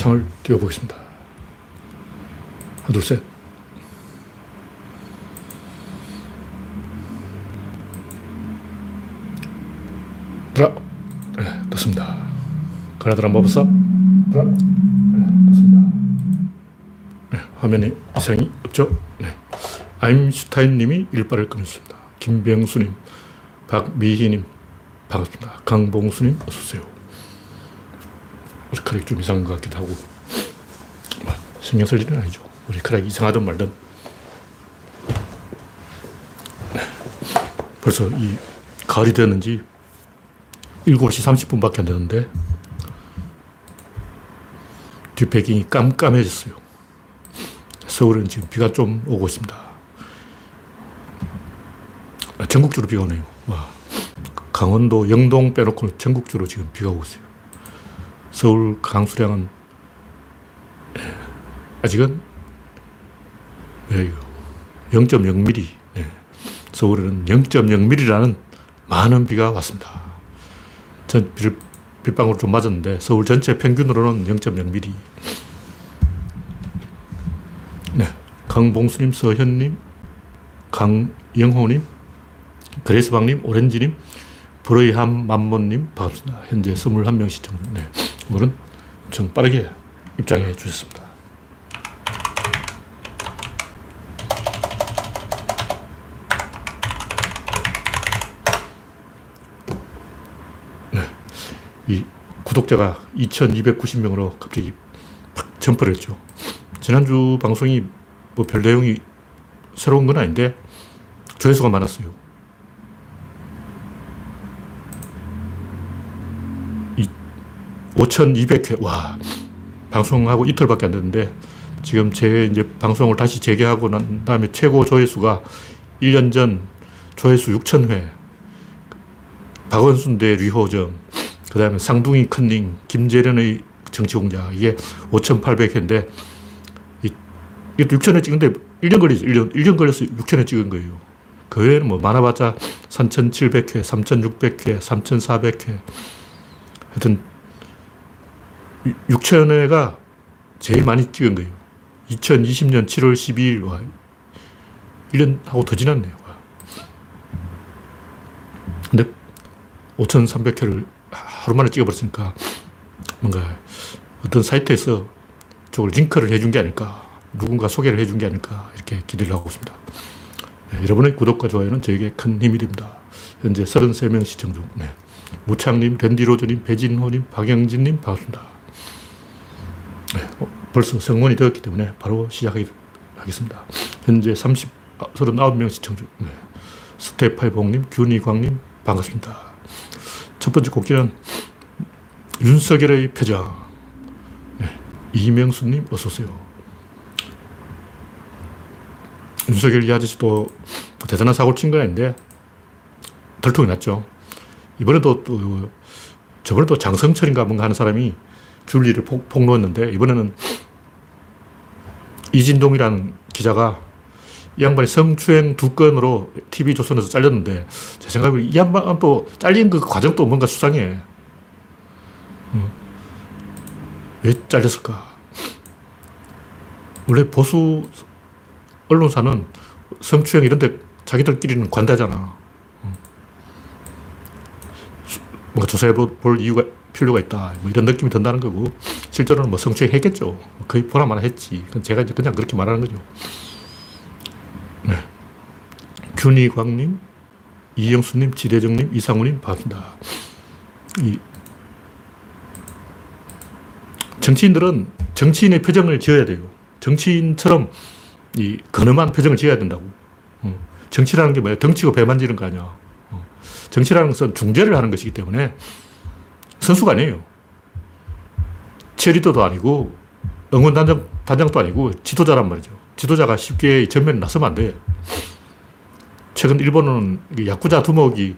창을 띄워보겠습니다. 하나, 둘, 셋. 드라. 네, 떴습니다. 그나드라 먹었어? 드라. 네, 떴습니다. 네, 화면에 이상이 없죠? 네. 아임슈타인 님이 일발을 끊었습니다. 김병수 님, 박미희 님, 반갑습니다. 강봉수 님, 어서오세요. 머리카락이 좀 이상한 것 같기도 하고. 뭐, 신경 쓸 일은 아니죠. 머리카락이 이상하든 말든. 네. 벌써 이 가을이 되었는지 7시 30분밖에 안 되는데 뒷배경이 깜깜해졌어요. 서울은 지금 비가 좀 오고 있습니다. 아, 전국적으로 비가 오네요. 와. 강원도 영동 빼놓고 전국적으로 지금 비가 오고 있어요. 서울 강수량은 예, 아직은 예, 이거 0.0mm. 예. 서울에는 0.0mm라는 많은 비가 왔습니다. 전 비를, 빗방울 좀 맞았는데 서울 전체 평균으로는 0.0mm. 네. 강봉수님, 서현님, 강영호님, 그레이스방님, 오렌지님, 브레이함 만모님, 반갑습니다. 현재 21명 시청. 네. 오늘은 좀 빠르게 입장해 주셨습니다. 네. 이 구독자가 2290명으로 갑자기 팍 점프를 했죠. 지난주 방송이 뭐 별 내용이 새로운 건 아닌데 조회수가 많았어요. 5,200회. 와. 방송하고 이틀밖에 안 됐는데, 지금 제 이제 방송을 다시 재개하고 난 다음에 최고 조회수가 1년 전 조회수 6,000회. 박원순 대 류호정. 그 다음에 쌍둥이 컨닝, 김재련의 정치공작. 이게 5,800회인데, 이게 6,000회 찍은데 1년 걸리죠. 1년, 1년 걸려서 6,000회 찍은 거예요. 그 외에는 뭐 많아봤자 3,700회, 3,600회, 3,400회. 하여튼 6천회가 제일 많이 찍은 거예요. 2020년 7월 12일, 와, 1년하고 더 지났네요. 와. 근데 5,300회를 하루 만에 찍어버렸으니까 뭔가 어떤 사이트에서 저걸 링크를 해준 게 아닐까. 누군가 소개를 해준 게 아닐까. 이렇게 기대를 하고 있습니다. 네, 여러분의 구독과 좋아요는 저에게 큰 힘이 됩니다. 현재 33명 시청 중. 네. 무창님, 랜디로저님, 배진호님, 박영진님, 반갑습니다. 벌써 성원이 되었기 때문에 바로 시작하겠습니다. 현재 30, 39명 시청 중. 네. 스테파이봉님, 균이광님, 반갑습니다. 첫 번째 곡기는 윤석열의 표정. 네. 이명수님, 어서오세요. 윤석열 이 아저씨도 대단한 사고를 친 건 아닌데, 덜통이 났죠. 이번에도 또, 저번에도 장성철인가 뭔가 하는 사람이 줄리를 폭, 폭로했는데, 이번에는 이진동이라는 기자가 이 양반이 성추행 두 건으로 TV조선에서 잘렸는데, 제 생각에 이 양반 또 잘린 그 과정도 뭔가 수상해. 음. 왜 잘렸을까? 원래 보수 언론사는 성추행 이런 데 자기들끼리는 관대하잖아. 뭔가 조사해 볼 이유가 필요가 있다. 뭐 이런 느낌이 든다는 거고, 실제로는 뭐 성추행 했겠죠. 거의 보나마나 했지. 제가 이제 그냥 그렇게 말하는 거죠. 네. 균이광님, 이영수님, 지대정님, 이상우님, 반갑습니다. 이 정치인들은 정치인의 표정을 지어야 돼요. 정치인처럼 이 근엄한 표정을 지어야 된다고. 정치라는 게 뭐야? 덩치고 배 만지는 거 아니야. 정치라는 것은 중재를 하는 것이기 때문에 선수가 아니에요. 체리더도 아니고 응원 단장, 단장도 아니고 지도자란 말이죠. 지도자가 쉽게 전면에 나서면 안 돼. 최근 일본은 야쿠자 두목이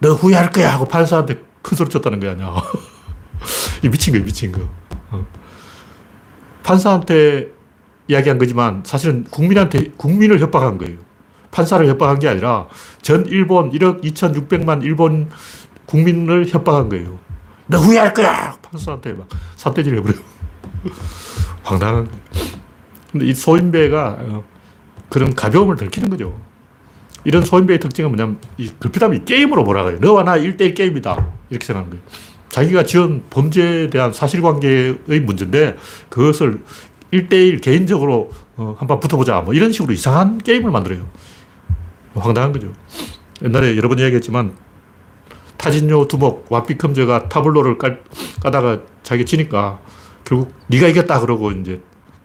너 후회할 거야 하고 판사한테 큰 소리 쳤다는 거 아니야. 이 미친 거야, 미친 거. 어. 판사한테 이야기한 거지만 사실은 국민한테, 국민을 협박한 거예요. 판사를 협박한 게 아니라 전 일본 1억 2,600만 일본 국민을 협박한 거예요. 너 후회할 거야! 판사한테 막 삿대질 해버려요. 황당한. 근데 이 소인배가 어, 그런 가벼움을 들키는 거죠. 이런 소인배의 특징은 뭐냐면, 이 글피담이 게임으로 몰아가요. 너와 나 1대1 게임이다. 이렇게 생각하는 거예요. 자기가 지은 범죄에 대한 사실관계의 문제인데, 그것을 1대1 개인적으로 어, 한번 붙어보자. 뭐 이런 식으로 이상한 게임을 만들어요. 황당한 거죠. 옛날에 여러 번 이야기했지만, 타진요 두목, 와피컴저가 타블로를 깔, 까다가 자기 치니까 결국 네가 이겼다 그러고 이제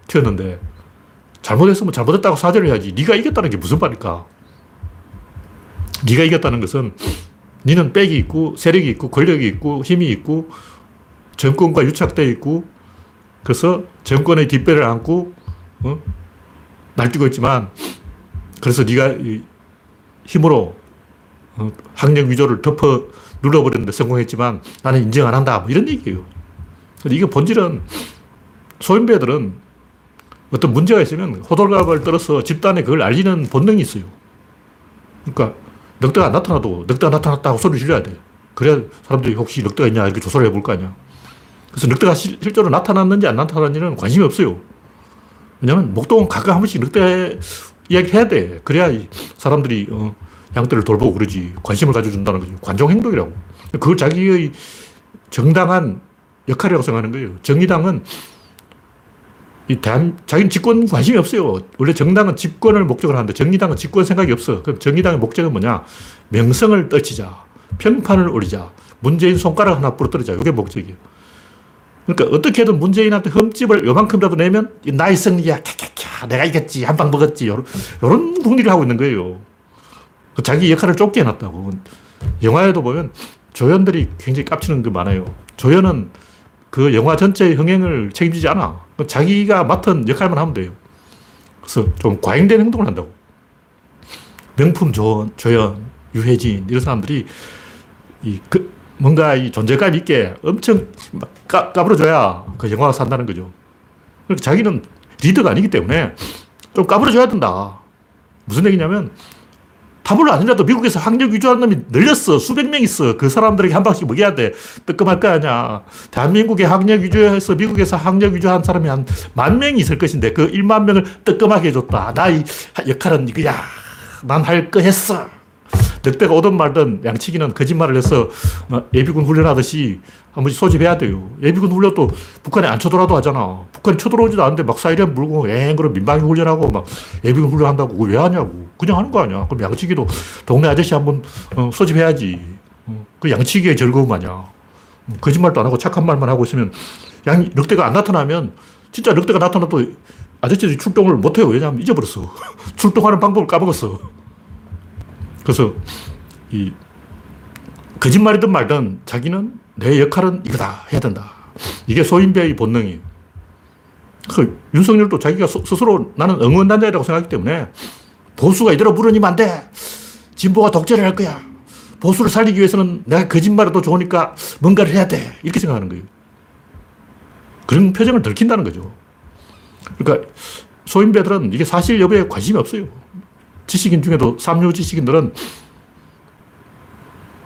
튀었는데 잘못했으면 잘못했다고 사죄를 해야지. 네가 이겼다는 게 무슨 말일까? 네가 이겼다는 것은 니는 빽이 있고 세력이 있고 권력이 있고 힘이 있고 정권과 유착되어 있고 그래서 정권의 뒷배를 안고 어? 날뛰고 있지만 그래서 네가 힘으로 어? 학력 위조를 덮어 눌러버렸는데 성공했지만 나는 인정 안 한다. 뭐 이런 얘기예요. 이게 본질은 소인배들은 어떤 문제가 있으면 호들갑을 떨어서 집단에 그걸 알리는 본능이 있어요. 그러니까 늑대가 안 나타나도 늑대가 나타났다고 소리를 질러야 돼. 그래야 사람들이 혹시 늑대가 있냐 이렇게 조사를 해볼 거 아니야. 그래서 늑대가 실, 실제로 나타났는지 안 나타났는지는 관심이 없어요. 왜냐면 목동은 가끔 한 번씩 늑대 이야기 해야 돼. 그래야 사람들이 어, 양떼를 돌보고 그러지. 관심을 가져준다는 거죠. 관종 행동이라고. 그걸 자기의 정당한 역할이라고 생각하는 거예요. 정의당은 이 대한, 자기는 집권 관심이 없어요. 원래 정당은 집권을 목적으로 하는데 정의당은 집권 생각이 없어. 그럼 정의당의 목적은 뭐냐? 명성을 떨치자. 평판을 올리자. 문재인 손가락 하나 부러뜨리자. 이게 목적이에요. 그러니까 어떻게든 문재인한테 흠집을 요만큼이라도 내면 나의 승리야. 캬캬캬. 내가 이겼지. 한 방 먹었지. 요런, 요런 궁리를 하고 있는 거예요. 그 자기 역할을 좁게 해놨다고. 영화에도 보면 조연들이 굉장히 깝치는 게 많아요. 조연은 그 영화 전체의 흥행을 책임지지 않아. 자기가 맡은 역할만 하면 돼요. 그래서 좀 과잉된 행동을 한다고. 명품 조, 조연, 유해진, 이런 사람들이 이, 그, 뭔가 이 존재감 있게 엄청 까, 까불어줘야 그 영화가 산다는 거죠. 그러니까 자기는 리더가 아니기 때문에 좀 까불어줘야 된다. 무슨 얘기냐면 타블로 아니라도 미국에서 학력 위조하는 놈이 늘렸어. 수백 명 있어. 그 사람들에게 한 방씩 먹여야 돼. 뜨끔할 거 아니야. 대한민국에 학력 위조해서 미국에서 학력 위조한 사람이 한 만 명이 있을 것인데 그 1만 명을 뜨끔하게 해줬다. 나의 역할은 이거야. 난 할 거 했어. 늑대가 오든 말든 양치기는 거짓말을 해서 예비군 훈련하듯이 한 번씩 소집해야 돼요. 예비군 훈련도 북한에 안 쳐들어도 하잖아. 북한이 쳐들어오지도 않는데 막 사이렌 물고 엥 그럼 민방위 훈련하고 막 예비군 훈련한다고 왜 하냐고. 그냥 하는 거 아니야. 그럼 양치기도 동네 아저씨 한번 어, 소집해야지. 어, 그 양치기의 즐거움 아니야. 거짓말도 안 하고 착한 말만 하고 있으면 양, 늑대가 안 나타나면 진짜 늑대가 나타나도 아저씨들이 출동을 못해요. 왜냐하면 잊어버렸어. 출동하는 방법을 까먹었어. 그래서 이 거짓말이든 말든 자기는 내 역할은 이거다 해야 된다. 이게 소인배의 본능이에요. 그 윤석열도 자기가 스스로 나는 응원단장이라고 생각하기 때문에 보수가 이대로 무너지면 안 돼. 진보가 독재를 할 거야. 보수를 살리기 위해서는 내가 거짓말해도 좋으니까 뭔가를 해야 돼. 이렇게 생각하는 거예요. 그런 표정을 들킨다는 거죠. 그러니까 소인배들은 이게 사실 여부에 관심이 없어요. 지식인 중에도 삼류 지식인들은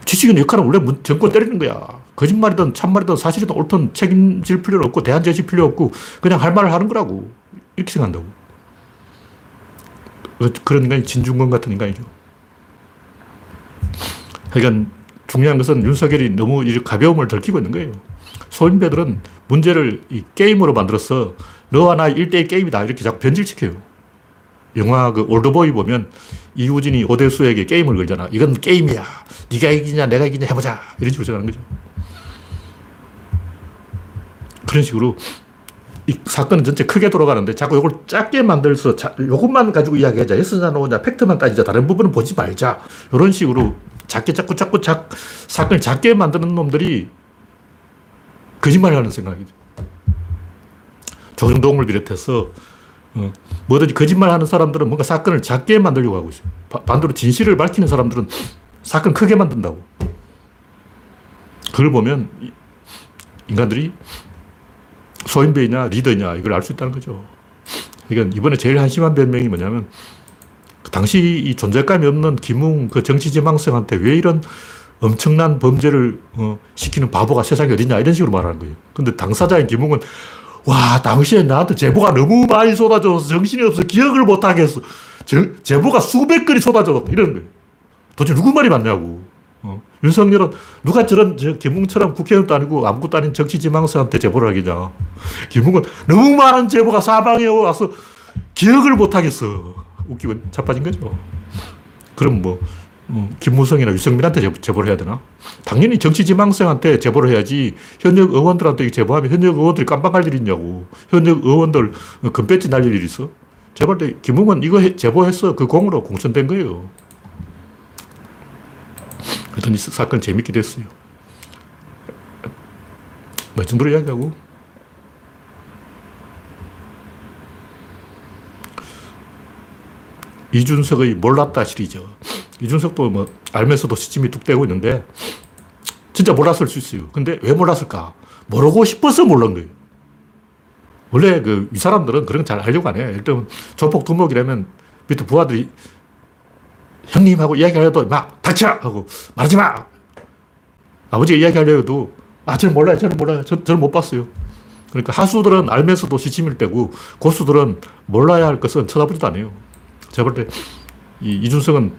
지식인 역할은 원래 정권 때리는 거야. 거짓말이든 참말이든 사실이든 옳든 책임질 필요는 없고 대안 제시 필요 없고 그냥 할 말을 하는 거라고. 이렇게 생각한다고. 그런 인간이 진중권 같은 인간이죠. 그러니까 중요한 것은 윤석열이 너무 가벼움을 들키고 있는 거예요. 소인배들은 문제를 이 게임으로 만들어서 너와 나 1대1 게임이다. 이렇게 자꾸 변질시켜요. 영화 그 올드보이 보면 이우진이 오대수에게 게임을 걸잖아. 이건 게임이야. 네가 이기냐 내가 이기냐 해보자. 이런 식으로 생각하는 거죠. 그런 식으로 이 사건은 전체 크게 돌아가는데 자꾸 이걸 작게 만들어서 자, 이것만 가지고 이야기하자. 예스냐 노냐 팩트만 따지자. 다른 부분은 보지 말자. 이런 식으로 작게 자꾸 자꾸 작, 사건을 작게 만드는 놈들이 거짓말을 하는 생각이죠. 조정동을 비롯해서 어, 뭐든지 거짓말 하는 사람들은 뭔가 사건을 작게 만들려고 하고 있어요. 반대로 진실을 밝히는 사람들은 사건 크게 만든다고. 그걸 보면 인간들이 소인배이냐 리더냐 이걸 알 수 있다는 거죠. 그러니까 이번에 제일 한심한 변명이 뭐냐면 그 당시 이 존재감이 없는 김웅 그 정치지망생한테 왜 이런 엄청난 범죄를 어, 시키는 바보가 세상에 어딨냐 이런 식으로 말하는 거예요. 근데 당사자인 김웅은 와, 당시에 나한테 제보가 너무 많이 쏟아져서 정신이 없어 기억을 못 하겠어. 제, 제보가 수백 건이 쏟아져. 이러는 거예요. 도대체 누구 말이 맞냐고. 어. 윤석열은 누가 저런 저 김웅처럼 국회의원도 아니고 아무것도 아닌 정치지망서한테 제보를 하겠냐. 김웅은 너무 많은 제보가 사방에 와서 기억을 못 하겠어. 웃기고 자빠진 거죠. 그럼 뭐, 어, 김무성이나 유승민한테 제보, 제보를 해야 되나? 당연히 정치지망생한테 제보를 해야지 현역 의원들한테 제보하면 현역 의원들이 깜빡할 일이 있냐고. 현역 의원들 금배지 날릴 일이 있어? 제발 때 김웅은 이거 해, 제보했어. 그 공으로 공천된 거예요. 그랬더니 사건 재밌게 됐어요. 뭐 정도로 이야기하고. 이준석의 몰랐다 시리죠. 이준석도 뭐 알면서도 시침이 뚝 떼고 있는데 진짜 몰랐을 수 있어요. 근데 왜 몰랐을까? 모르고 싶어서 몰란 거예요. 원래 그 이 사람들은 그런 거 잘 알려고 안 해. 일단 조폭 두목이라면 밑에 부하들이 형님하고 이야기하려도 막 닥쳐! 하고 말하지 마! 아버지가 이야기하려도 아, 저는 몰라요. 저는 몰라요. 저, 저는 못 봤어요. 그러니까 하수들은 알면서도 시침을 떼고 고수들은 몰라야 할 것은 쳐다보지도 않아요. 제가 볼 때 이 이준석은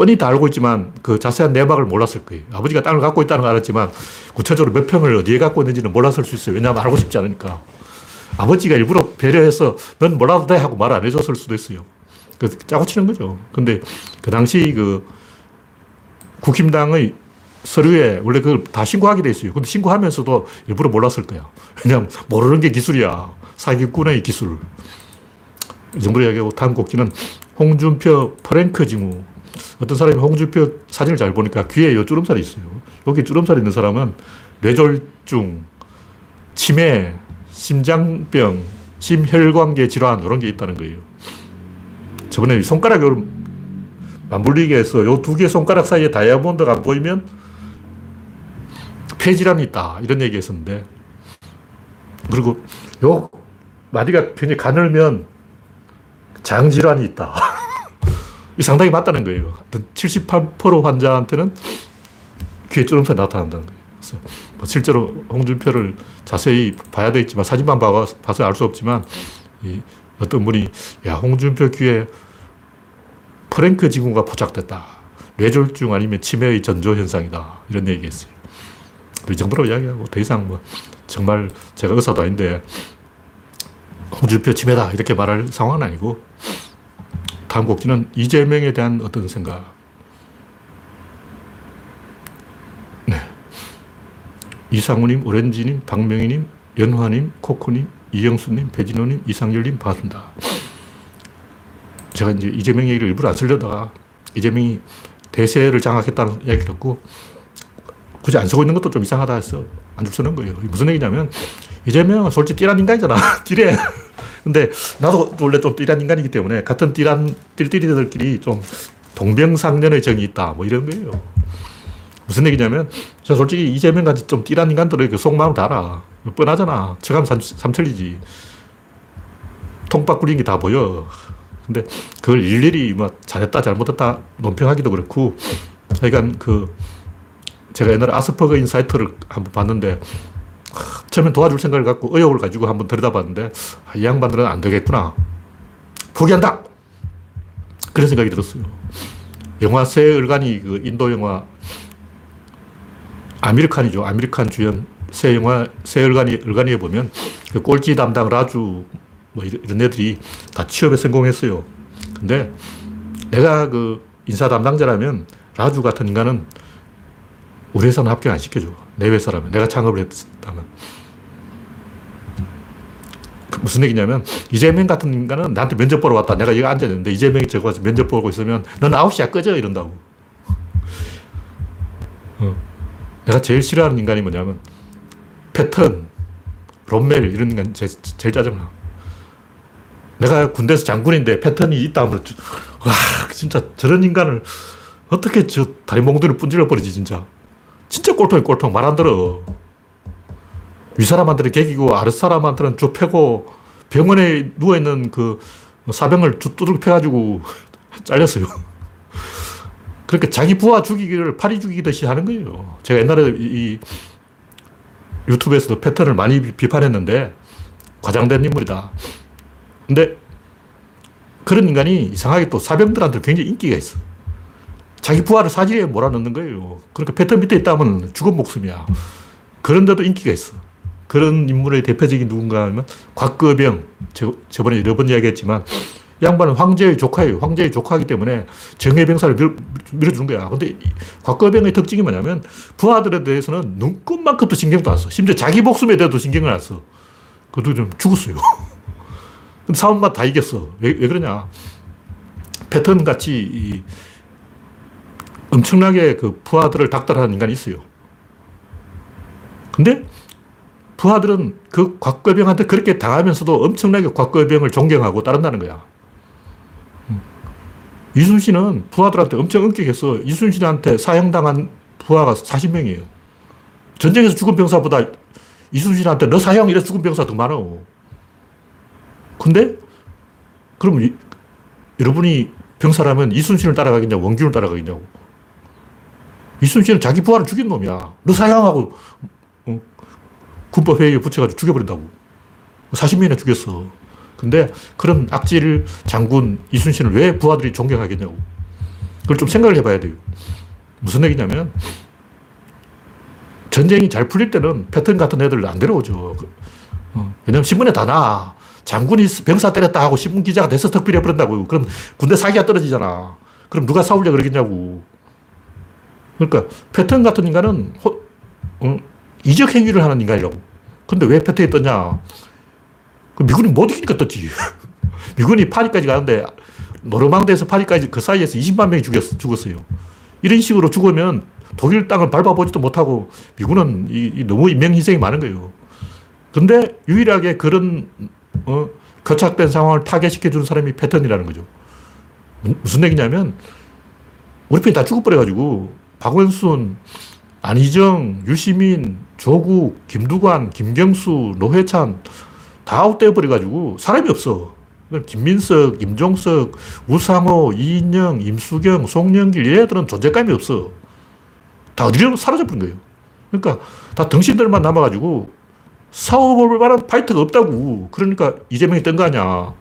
뻔히 다 알고 있지만 그 자세한 내막을 몰랐을 거예요. 아버지가 땅을 갖고 있다는 걸 알았지만 구체적으로 몇 평을 어디에 갖고 있는지는 몰랐을 수 있어요. 왜냐하면 알고 싶지 않으니까. 아버지가 일부러 배려해서 넌 몰라도 돼 하고 말 안 해줬을 수도 있어요. 그 짜고 치는 거죠. 근데 그 당시 그 국힘당의 서류에 원래 그걸 다 신고하게 돼 있어요. 근데 신고하면서도 일부러 몰랐을 거야. 왜냐하면 모르는 게 기술이야. 사기꾼의 기술. 이 정도로 이야기하고 다음 곡기는 홍준표 프랭크 징후. 어떤 사람이 홍준표 사진을 잘 보니까 귀에 요 주름살이 있어요. 여기 주름살 있는 사람은 뇌졸중, 치매, 심장병, 심혈관계 질환 이런 게 있다는 거예요. 저번에 손가락 요 맞물리게 해서 요 두 개 손가락 사이에 다이아몬드가 안 보이면 폐질환이 있다. 이런 얘기 했었는데. 그리고 요 마디가 굉장히 가늘면 장질환이 있다. 이 상당히 맞다는 거예요. 78% 환자한테는 귀에 주름살이 나타난다는 거예요. 그래서 뭐 실제로 홍준표를 자세히 봐야 되겠지만 사진만 봐서 알 수 없지만 어떤 분이 야 홍준표 귀에 프랭크 지구가 포착됐다. 뇌졸중 아니면 치매의 전조 현상이다. 이런 얘기했어요. 이 정도로 이야기하고 더 이상 뭐 정말 제가 의사도 아닌데 홍준표 치매다 이렇게 말할 상황은 아니고 다음 곡지는 이재명에 대한 어떤 생각. 네. 이상우님, 오렌지님, 박명희님, 연화님, 코코님, 이영수님, 배진호님, 이상열님 반갑습니다. 제가 이제 이재명 얘기를 일부러 안 쓰려다가 이재명이 대세를 장악했다는 이야기를 듣고 굳이 안 쓰고 있는 것도 좀 이상하다 해서 안 쓰는 거예요. 무슨 얘기냐면 이재명은 솔직히 띠란 인간이잖아. 띠래. 근데 나도 원래 좀 띠란 인간이기 때문에 같은 띠란 띠띠리들끼리 좀 동병상련의 정이 있다. 뭐 이런 거예요. 무슨 얘기냐면 저 솔직히 이재명 같이 좀 띨한 인간들의 그 속마음 다 알아. 뻔하잖아. 척하면 삼천리지. 통박 굴린 게 다 보여. 근데 그걸 일일이 뭐 잘했다 잘못했다 논평하기도 그렇고 하여간 그 제가 옛날에 아스퍼거 인사이트를 한번 봤는데 처음엔 도와줄 생각을 갖고 의욕을 가지고 한번 들여다봤는데 아, 이 양반들은 안 되겠구나. 포기한다! 그런 생각이 들었어요. 영화 새 얼간이 그 인도 영화 아미르칸이죠. 아미르칸 주연 새 영화 새 얼간이 얼간이에 보면 그 꼴찌 담당 라주 뭐 이런 애들이 다 취업에 성공했어요. 근데 내가 그 인사 담당자라면 라주 같은 인간은 우리 회사는 합격 안 시켜줘. 내 회사라면. 내가 창업을 했다면. 그 무슨 얘기냐면, 이재명 같은 인간은 나한테 면접 보러 왔다. 내가 여기 앉아있는데, 이재명이 저거 와서 면접 보고 있으면, 넌 9시야 꺼져. 이런다고. 어. 내가 제일 싫어하는 인간이 뭐냐면, 패턴, 롬멜, 이런 인간 제, 제일 짜증나. 내가 군대에서 장군인데 패턴이 있다 하면, 와, 진짜 저런 인간을 어떻게 저 다리 몽둥이를 분질러 버리지, 진짜. 진짜 꼴통이 꼴통 말 안 들어. 윗사람한테는 개기고 아랫사람한테는 쭉 패고 병원에 누워있는 그 사병을 두둑 패가지고 잘렸어요. 그러니까 자기 부하 죽이기를 파리 죽이듯이 하는 거예요. 제가 옛날에 이 유튜브에서도 패턴을 많이 비판했는데 과장된 인물이다. 근데 그런 인간이 이상하게 또 사병들한테 굉장히 인기가 있어. 자기 부하를 사지에 몰아넣는 거예요. 그러니까 패턴 밑에 있다면 죽은 목숨이야. 그런데도 인기가 있어. 그런 인물의 대표적인 누군가 하면 곽거병. 저번에 여러 번 이야기했지만 양반은 황제의 조카예요. 황제의 조카이기 때문에 정예병사를 밀, 밀어주는 거야. 근데 곽거병의 특징이 뭐냐면 부하들에 대해서는 눈끝만큼도 신경도 안 써. 심지어 자기 목숨에 대해서도 신경을 안 써. 그것도 좀 죽었어요. 근데 싸움만 다 이겼어. 왜, 왜 그러냐. 패턴 같이 엄청나게 그 부하들을 닥달하는 인간이 있어요. 근데 부하들은 그 곽거병한테 그렇게 당하면서도 엄청나게 곽거병을 존경하고 따른다는 거야. 이순신은 부하들한테 엄청 엄격했어. 이순신한테 사형당한 부하가 40명이에요. 전쟁에서 죽은 병사보다 이순신한테 너 사형 이래 죽은 병사 더 많아. 근데 그럼 이, 여러분이 병사라면 이순신을 따라가겠냐고 원균을 따라가겠냐고. 이순신은 자기 부하를 죽인 놈이야. 너 사형하고 어, 군법회의에 붙여가지고 죽여버린다고. 40명이나 죽였어. 근데 그런 악질 장군 이순신을 왜 부하들이 존경하겠냐고. 그걸 좀 생각을 해봐야 돼요. 무슨 얘기냐면, 전쟁이 잘 풀릴 때는 패턴 같은 애들 안 데려오죠. 어, 왜냐면 신문에 다 나. 장군이 병사 때렸다 하고 신문 기자가 돼서 덕비려 버린다고. 그럼 군대 사기가 떨어지잖아. 그럼 누가 싸우려 그러겠냐고. 그러니까 패턴 같은 인간은 호, 어, 이적 행위를 하는 인간이라고. 근데 왜 패턴이 떴냐? 그 미군이 못 이기니까 떴지. 미군이 파리까지 가는데 노르망드에서 파리까지 그 사이에서 20만 명이 죽였, 죽었어요. 이런 식으로 죽으면 독일 땅을 밟아보지도 못하고 미군은 이, 이 너무 인명 희생이 많은 거예요. 근데 유일하게 그런 어, 거착된 상황을 타개시켜준 사람이 패턴이라는 거죠. 무슨 얘기냐면 우리 편이 다 죽어버려가지고 박원순, 안희정, 유시민, 조국, 김두관, 김경수, 노회찬 다 아웃되어버려가지고 사람이 없어. 김민석, 김종석, 우상호, 이인영, 임수경, 송영길 얘들은 존재감이 없어. 다 어디로 사라져버린 거예요. 그러니까 다 덩신들만 남아가지고 싸워볼 만한 파이터가 없다고. 그러니까 이재명이 뜬 거 아니야.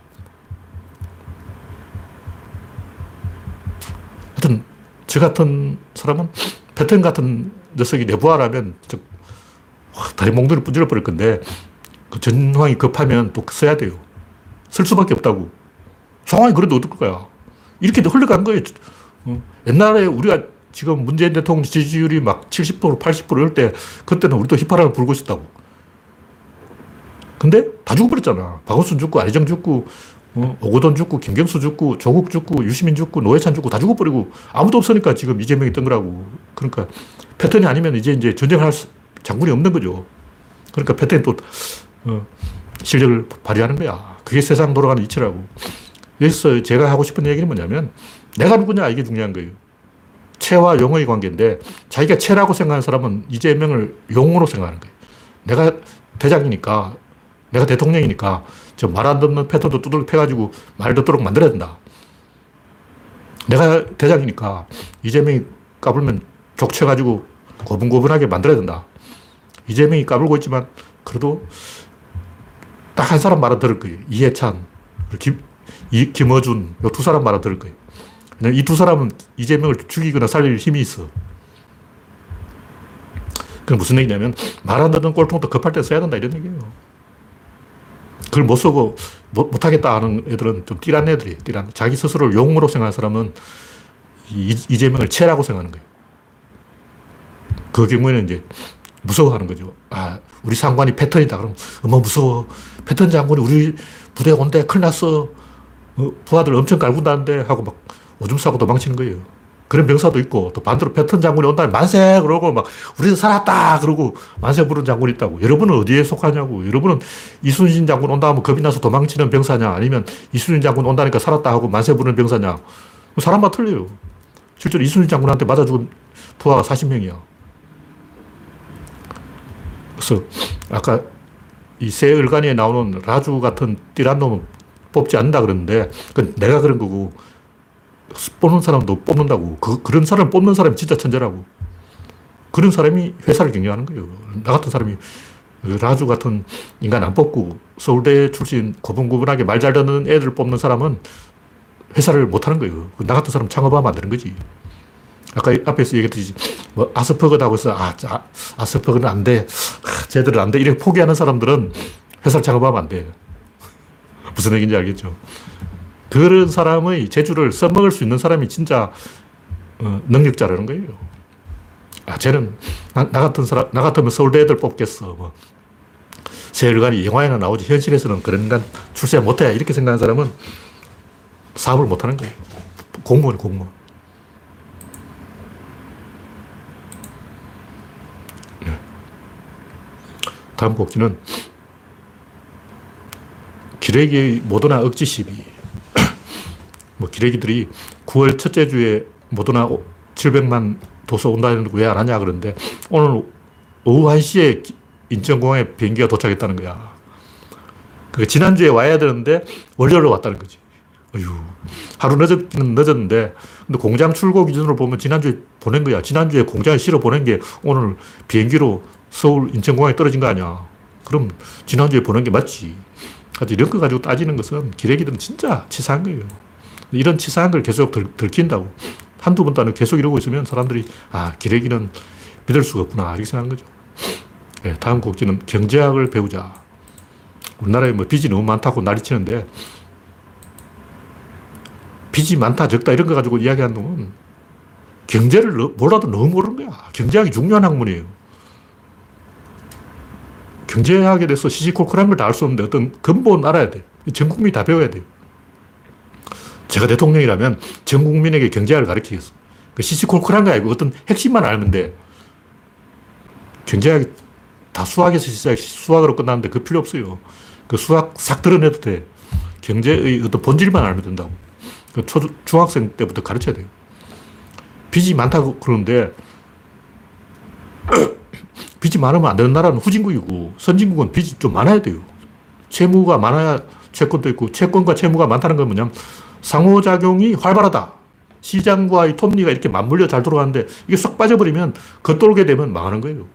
하여튼 저 같은 사람은 패턴 같은 녀석이 내부하라면 다리 몽둥이 분질러 버릴 건데 그 전황이 급하면 또 써야 돼요. 쓸 수밖에 없다고. 상황이 그래도 어떨 거야. 이렇게 흘러간 거예요. 어. 옛날에 우리가 지금 문재인 대통령 지지율이 막 70%, 80% 이럴 때 그때는 우리도 휘파람을 불고 있었다고. 근데 다 죽어버렸잖아. 박원순 죽고, 안희정 죽고, 어, 오고돈 죽고, 김경수 죽고, 조국 죽고, 유시민 죽고, 노회찬 죽고, 다 죽어버리고, 아무도 없으니까 지금 이재명이 뜬 거라고. 그러니까 패턴이 아니면 이제 이제 전쟁할 장군이 없는 거죠. 그러니까 패턴이 또 어, 실력을 발휘하는 거야. 그게 세상 돌아가는 이치라고. 여기서 제가 하고 싶은 얘기는 뭐냐면 내가 누구냐 이게 중요한 거예요. 채와 용의 관계인데 자기가 채라고 생각하는 사람은 이재명을 용으로 생각하는 거예요. 내가 대장이니까 내가 대통령이니까 저 말 안 듣는 패턴도 두들 패가지고 말 듣도록 만들어야 된다. 내가 대장이니까 이재명이 까불면 족쳐가지고 고분고분하게 만들어야 된다. 이재명이 까불고 있지만 그래도 딱 한 사람 말은 들을 거예요. 이해찬, 김, 이, 김어준, 이 두 사람 말은 들을 거예요. 이 두 사람은 이재명을 죽이거나 살릴 힘이 있어. 그 무슨 얘기냐면, 말 안 듣는 꼴통도 급할 때 써야 된다, 이런 얘기예요. 그걸 못 쓰고, 못, 못하겠다 하는 애들은 좀 띠란 애들이 띠란. 자기 스스로를 용으로 생각하는 사람은 이, 이재명을 채라고 생각하는 거예요. 그 경우에는 이제 무서워하는 거죠. 아, 우리 상관이 패턴이다. 그럼, 어머, 무서워. 패턴 장군이 우리 부대 온대. 큰일 났어. 어, 부하들 엄청 깔군다는데 하고 막 오줌 싸고 도망치는 거예요. 그런 병사도 있고, 또 반대로 패턴 장군이 온다면 만세! 그러고 막, 우리는 살았다! 그러고 만세 부른 장군이 있다고. 여러분은 어디에 속하냐고. 여러분은 이순신 장군 온다 하면 겁이 나서 도망치는 병사냐? 아니면 이순신 장군 온다니까 살았다 하고 만세 부르는 병사냐? 사람마다 틀려요. 실제로 이순신 장군한테 맞아 죽은 부하가 40명이야. 그래서 아까 이 새 을간이에 나오는 라주 같은 띠란 놈은 뽑지 않는다 그러는데 그건 내가 그런 거고 뽑는 사람도 뽑는다고. 그, 그런 사람 뽑는 사람이 진짜 천재라고. 그런 사람이 회사를 경영하는 거예요. 나 같은 사람이 그 라주 같은 인간 안 뽑고 서울대 출신 고분고분하게 말 잘 듣는 애들 뽑는 사람은 회사를 못 하는 거예요. 나 같은 사람 창업하면 안 되는 거지. 아까 앞에서 얘기했듯이 뭐 아스퍼거다고 해서 아, 아 아스퍼거는 안 돼. 아, 쟤들은 안 돼. 이렇게 포기하는 사람들은 회사를 창업하면 안 돼. 무슨 얘기인지 알겠죠? 그런 사람의 재주를 써먹을 수 있는 사람이 진짜 어, 능력자라는 거예요. 아, 쟤는 나, 나, 같은 사람, 나 같으면 서울대 애들 뽑겠어. 뭐. 세월간이 영화에나 나오지 현실에서는 그런 인간 출세 못해. 이렇게 생각하는 사람은 사업을 못하는 거예요. 공무원, 공무원. 네. 다음 곡지는 기레기 모더나 억지 시비. 뭐 기레기들이 9월 첫째 주에 모더나 700만 도서 온다는데 왜 안 하냐 그러는데 오늘 오후 1시에 인천공항에 비행기가 도착했다는 거야. 그 지난주에 와야 되는데 월요일로 왔다는 거지. 어휴, 하루 늦었기는 늦었는데, 근데 공장 출고 기준으로 보면 지난주에 보낸 거야. 지난주에 공장에 실어 보낸 게 오늘 비행기로 서울 인천공항에 떨어진 거 아니야. 그럼 지난주에 보낸 게 맞지. 그래서 이런 거 가지고 따지는 것은 기레기들은 진짜 치사한 거예요. 이런 치사한 걸 계속 들, 들킨다고. 한두 번 따는 계속 이러고 있으면 사람들이 아, 기레기는 믿을 수가 없구나. 이렇게 생각하는 거죠. 네, 다음 곡지는 경제학을 배우자. 우리나라에 뭐 빚이 너무 많다고 난리치는데 빚이 많다, 적다 이런 거 가지고 이야기하는 놈은 경제를 몰라도 너무 모르는 거야. 경제학이 중요한 학문이에요. 경제학에 대해서 시시콜콜한 걸 다 알 수 없는데 어떤 근본 알아야 돼. 전 국민이 다 배워야 돼. 제가 대통령이라면 전 국민에게 경제학을 가르치겠어. 그 시시콜콜한 거 아니고 어떤 핵심만 알면 돼. 경제학이 다 수학에서 시작, 수학으로 끝나는데 그 필요 없어요. 그 수학 싹 드러내도 돼. 경제의 어떤 본질만 알면 된다고. 그 초, 중학생 때부터 가르쳐야 돼요. 빚이 많다고 그러는데, 빚이 많으면 안 되는 나라는 후진국이고, 선진국은 빚이 좀 많아야 돼요. 채무가 많아야 채권도 있고, 채권과 채무가 많다는 건 뭐냐면, 상호작용이 활발하다. 시장과의 톱니가 이렇게 맞물려 잘 돌아가는데, 이게 쏙 빠져버리면, 겉돌게 되면 망하는 거예요.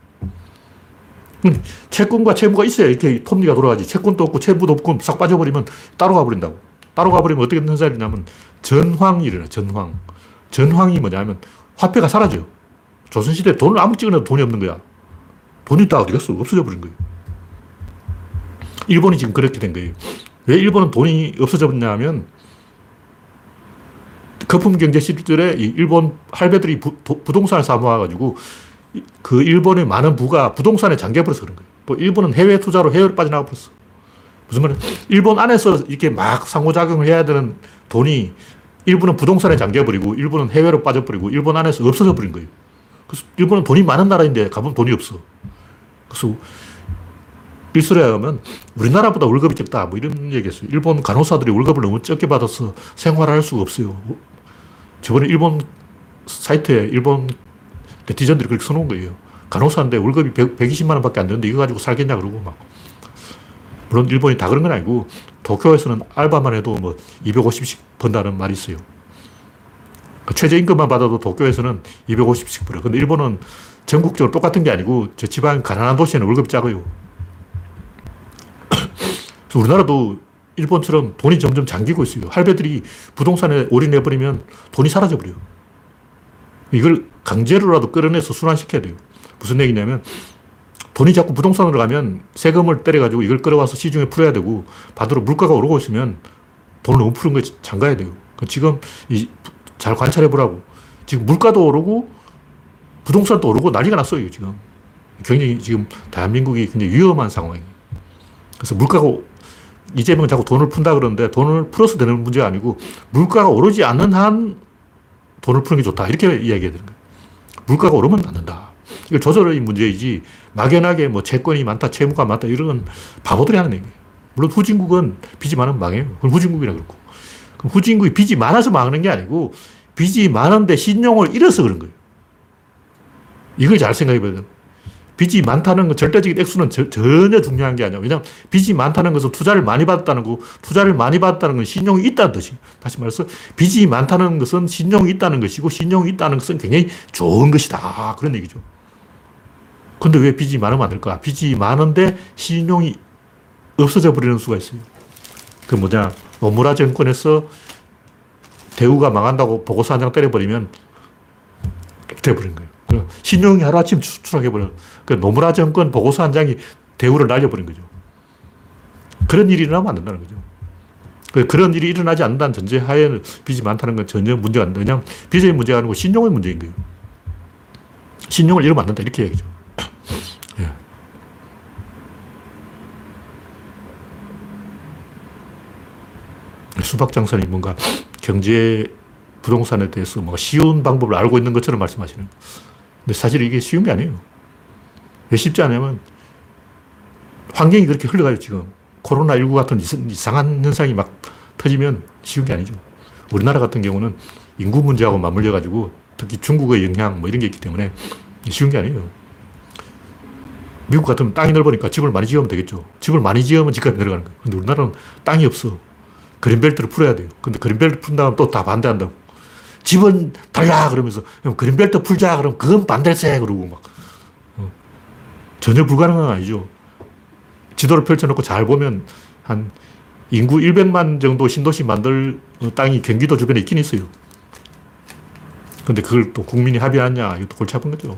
음, 채권과 채무가 있어야 이렇게 톱니가 돌아가지. 채권도 없고 채무도 없고 싹 빠져버리면 따로 가버린다고. 따로 가버리면 어떻게 되는 사람이냐면 전황이 일어나, 전황. 전황이 뭐냐면 화폐가 사라져요. 조선시대 돈을 아무 찍어내도 돈이 없는 거야. 돈이 다 어디 갔어? 없어져 버린 거예요. 일본이 지금 그렇게 된 거예요. 왜 일본은 돈이 없어져 버렸냐면 거품 경제 시절에 일본 할배들이 부, 부동산을 사모아가지고 그 일본의 많은 부가 부동산에 잠겨버려서 그런 거예요. 또 일본은 해외 투자로 해외로 빠져나가 버렸어. 무슨 말이야? 일본 안에서 이렇게 막 상호작용을 해야 되는 돈이 일본은 부동산에 잠겨버리고 일본은 해외로 빠져버리고 일본 안에서 없어져 버린 거예요. 그래서 일본은 돈이 많은 나라인데 가보면 돈이 없어. 그래서 일설에 하면 우리나라보다 월급이 적다. 뭐 이런 얘기했어요. 일본 간호사들이 월급을 너무 적게 받아서 생활할 수가 없어요. 저번에 일본 사이트에 일본 네티즌들이 그렇게 써놓은 거예요. 간호사인데 월급이 100, 120만 원밖에 안 되는데 이거 가지고 살겠냐 그러고 막. 물론 일본이 다 그런 건 아니고 도쿄에서는 알바만 해도 뭐 250씩 번다는 말이 있어요. 그 최저임금만 받아도 도쿄에서는 250씩 벌어. 근데 일본은 전국적으로 똑같은 게 아니고 저 지방 가난한 도시에는 월급이 작아요. 우리나라도 일본처럼 돈이 점점 잠기고 있어요. 할배들이 부동산에 올인해버리면 돈이 사라져버려요. 이걸 강제로라도 끌어내서 순환시켜야 돼요. 무슨 얘기냐면 돈이 자꾸 부동산으로 가면 세금을 때려가지고 이걸 끌어와서 시중에 풀어야 되고 반대로 물가가 오르고 있으면 돈을 너무 푸는 거에 잠가야 돼요. 그러니까 지금 이, 잘 관찰해 보라고. 지금 물가도 오르고 부동산도 오르고 난리가 났어요, 지금. 굉장히 지금 대한민국이 굉장히 위험한 상황이에요. 그래서 물가가 이재명은 자꾸 돈을 푼다 그러는데 돈을 풀어서 되는 문제가 아니고 물가가 오르지 않는 한 돈을 푸는 게 좋다. 이렇게 이야기해야 되는 거예요. 물가가 오르면 안 된다. 이걸 조절의 문제이지 막연하게 뭐 채권이 많다, 채무가 많다 이런 바보들이 하는 얘기예요. 물론 후진국은 빚이 많으면 망해요. 그건 후진국이라 그렇고. 그럼 후진국이 빚이 많아서 망하는 게 아니고 빚이 많은데 신용을 잃어서 그런 거예요. 이걸 잘 생각해 봐야 돼요. 빚이 많다는 건 절대적인 액수는 저, 전혀 중요한 게 아니야. 왜냐하면 빚이 많다는 것은 투자를 많이 받았다는 거, 투자를 많이 받았다는 건 신용이 있다는 뜻이 다시 말해서 빚이 많다는 것은 신용이 있다는 것이고 신용이 있다는 것은 굉장히 좋은 것이다. 그런 얘기죠. 근데 왜 빚이 많으면 안 될까? 빚이 많은데 신용이 없어져 버리는 수가 있어요. 그 뭐냐, 노무라 정권에서 대우가 망한다고 보고서 한 장 때려버리면 돼버린 거예요. 그 신용이 하루아침 추락해버려. 그 노무라 정권 보고서 한 장이 대우를 날려버린 거죠. 그런 일이 일어나면 안 된다는 거죠. 그 그런 일이 일어나지 않는다는 전제 하에 빚이 많다는 건 전혀 문제가 안 돼. 그냥 빚의 문제가 아니고 신용의 문제인 거예요. 신용을 잃으면 안 된다. 이렇게 얘기죠. 예. 수박장사님 뭔가 경제 부동산에 대해서 뭐 쉬운 방법을 알고 있는 것처럼 말씀하시는. 근데 사실 이게 쉬운 게 아니에요. 왜 쉽지 않냐면 환경이 그렇게 흘러가요, 지금. 코로나19 같은 이상한 현상이 막 터지면 쉬운 게 아니죠. 우리나라 같은 경우는 인구 문제하고 맞물려가지고 특히 중국의 영향 뭐 이런 게 있기 때문에 쉬운 게 아니에요. 미국 같으면 땅이 넓으니까 집을 많이 지으면 되겠죠. 집을 많이 지으면 집값이 내려가는 거예요. 근데 우리나라는 땅이 없어. 그린벨트를 풀어야 돼요. 근데 그린벨트 푼 다음 또 다 반대한다고. 집은 달라! 그러면서 그린벨트 풀자! 그러면 그건 반대세! 그러고 막. 어. 전혀 불가능한 건 아니죠. 지도를 펼쳐놓고 잘 보면 한 인구 100만 정도 신도시 만들 땅이 경기도 주변에 있긴 있어요. 근데 그걸 또 국민이 합의하냐, 이것도 골치 아픈 거죠.